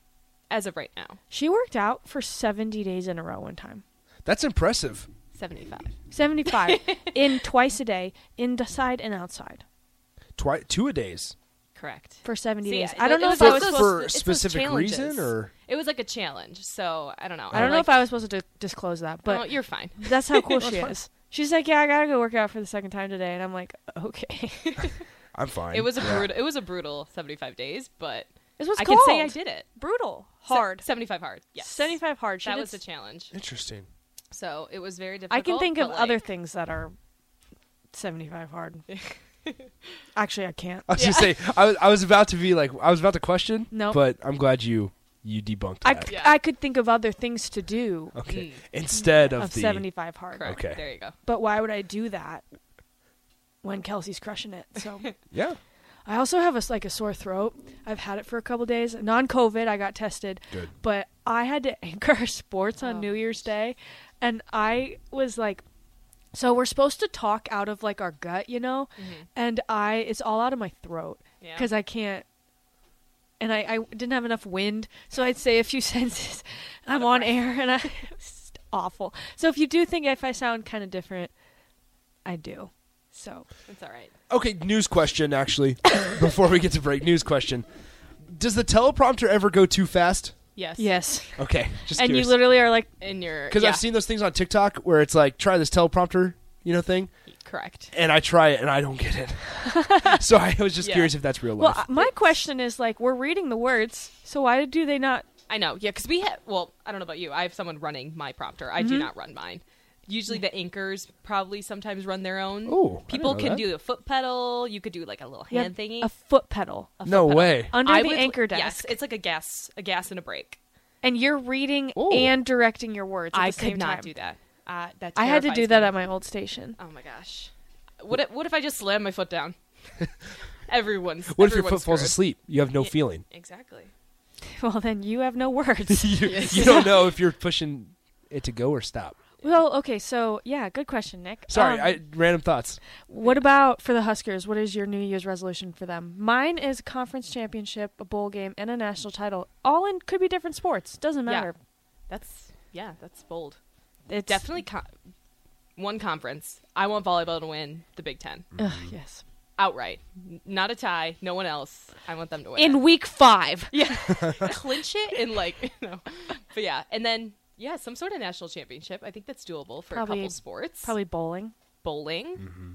as of right now, she worked out for seventy days in a row one time. That's impressive. seventy-five. Seventy-five in twice a day, inside and outside Twi- two a days Correct. for seventy See, days. it I don't know if I was supposed. for a specific reason or It was like a challenge, so I don't know. I don't know if I was supposed to disclose that, but Oh, you're fine. that's how cool she is. She's like, yeah, I gotta go work out for the second time today, and I'm like, okay. I'm fine. It was a Yeah. brutal. It was a brutal 75 days, but This was I called. can say I did it. Brutal, Se- hard, 75 hard. Yes. seventy-five hard. She That was the s- challenge. Interesting. So it was very difficult. I can think of but, other things that are seventy-five hard. Actually, I can't. I was gonna say I was I was about to be like I was about to question. Nope. But I'm glad you you debunked I, that. c- Yeah. I could think of other things to do Okay. Mm. Instead of, of the seventy-five hard. Correct. Okay. There you go. But why would I do that when Kelsie's crushing it? So yeah. I also have a s- like a sore throat. I've had it for a couple days. Non-COVID. I got tested, Good. but I had to anchor sports on Oh, New Year's Day, and I was like, so we're supposed to talk out of like our gut, you know, and I it's all out of my throat Yeah. because I can't. And I, I didn't have enough wind, so I'd say a few sentences. I'm on air, and I it's awful. So if you do think if I sound kind of different, I do. So It's all right. Okay. News question. Actually, before we get to break, news question. Does the teleprompter ever go too fast? Yes. yes, Okay. Just and curious. you literally are like, In your because yeah, I've seen those things on TikTok where it's like try this teleprompter, you know, thing, correct. and I try it and I don't get it. so I was just Yeah. curious if that's real life. uh, my question is like, we're reading the words, so why do they not? I know. Yeah, because we have. Well, I don't know about you. I have someone running my prompter. I Mm-hmm. do not run mine. Usually the anchors probably sometimes run their own. Oh, I people didn't know can that. do a foot pedal. You could do like a little You hand have thingy. a foot pedal, A foot No pedal. way. Under I the would- anchor Yes, desk. it's like a gas, a gas and a brake. and you're reading Ooh. and directing your words. At I the same could not time. do that. Uh, that I had to do terrifies that me. at my old station. Oh my gosh. What if, what if I just slam my foot down? Everyone's. What if your foot everyone's falls screwed. asleep? You have no feeling. Exactly. Well, then you have no words. you, you don't know if you're pushing it to go or stop. Well, okay, so yeah, good question, Nick. Sorry, Um, I random thoughts. What about for the Huskers? What is your New Year's resolution for them? Mine is conference championship, a bowl game, and a national title. All in could be different sports. Doesn't Yeah. matter. That's yeah. That's bold. It's Definitely co- one conference. I want volleyball to win the Big Ten Ugh, yes. outright. Not a tie. No one else. I want them to win. In it. week five. yeah, clinch it and like you know. But yeah, and then yeah, some sort of national championship. I think that's doable for Probably- a couple sports. Probably bowling. bowling, mm-hmm.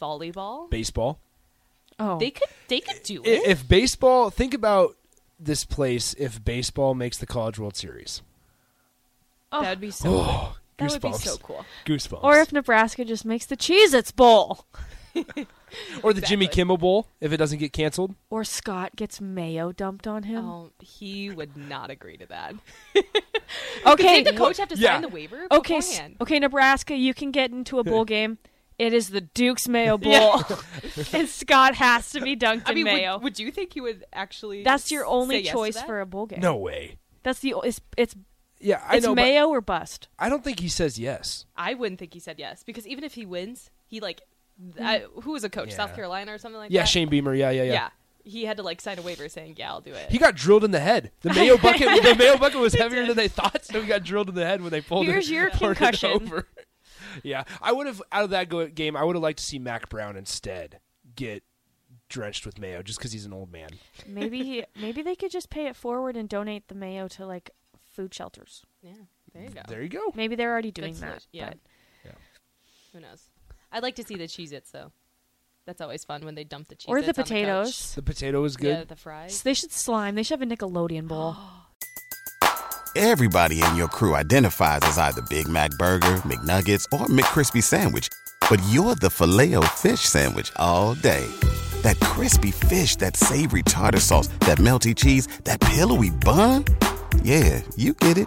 volleyball. Baseball. Oh, They could they could do I- it. If baseball, think about this place. If baseball makes the College World Series, Oh. that would be so. Oh, cool. oh, That would be so cool. Goosebumps. or if Nebraska just makes the Cheez-Its Bowl, or the Jimmy Kimmel Bowl if it doesn't get canceled. or Scott gets mayo dumped on him. Oh, he would not agree to that. okay, Did the coach have to Yeah. sign the waiver okay, beforehand? okay, Nebraska, you can get into a bowl game. It is the Duke's Mayo Bowl, and Scott has to be dunked I in mean, mayo. would, would you think he would actually? That's your only yes choice that? for a bowl game. No way. that's the it's it's, Yeah, I it's know. mayo or bust. I don't think he says yes. I wouldn't think he said yes because even if he wins, he like, I, who was a coach? South Carolina or something like that? Yeah, that. Shane Beamer. Yeah, yeah, yeah. Yeah. he had to like sign a waiver saying, "Yeah, I'll do it." He got drilled in the head. The mayo bucket. the mayo bucket was heavier than they thought, so he got drilled in the head when they pulled Here's it. your poured it concussion. over. Yeah, I would have out of that go- game. I would have liked to see Mack Brown instead get drenched with mayo, just because he's an old man. Maybe maybe they could just pay it forward and donate the mayo to like food shelters. yeah, there you go. There you go. Maybe they're already doing Good that. solution, yeah. but- Who knows? I'd like to see the Cheez-Its though. That's always fun when they dump the Cheez-Its or the potatoes. The potato is The coach. Yeah, good. the fries. So they should slime. They should have a Nickelodeon bowl. Everybody in your crew identifies as either Big Mac Burger, McNuggets, or McCrispy Sandwich. But you're the filet fish Sandwich all day. That crispy fish, that savory tartar sauce, that melty cheese, that pillowy bun. Yeah, you get it.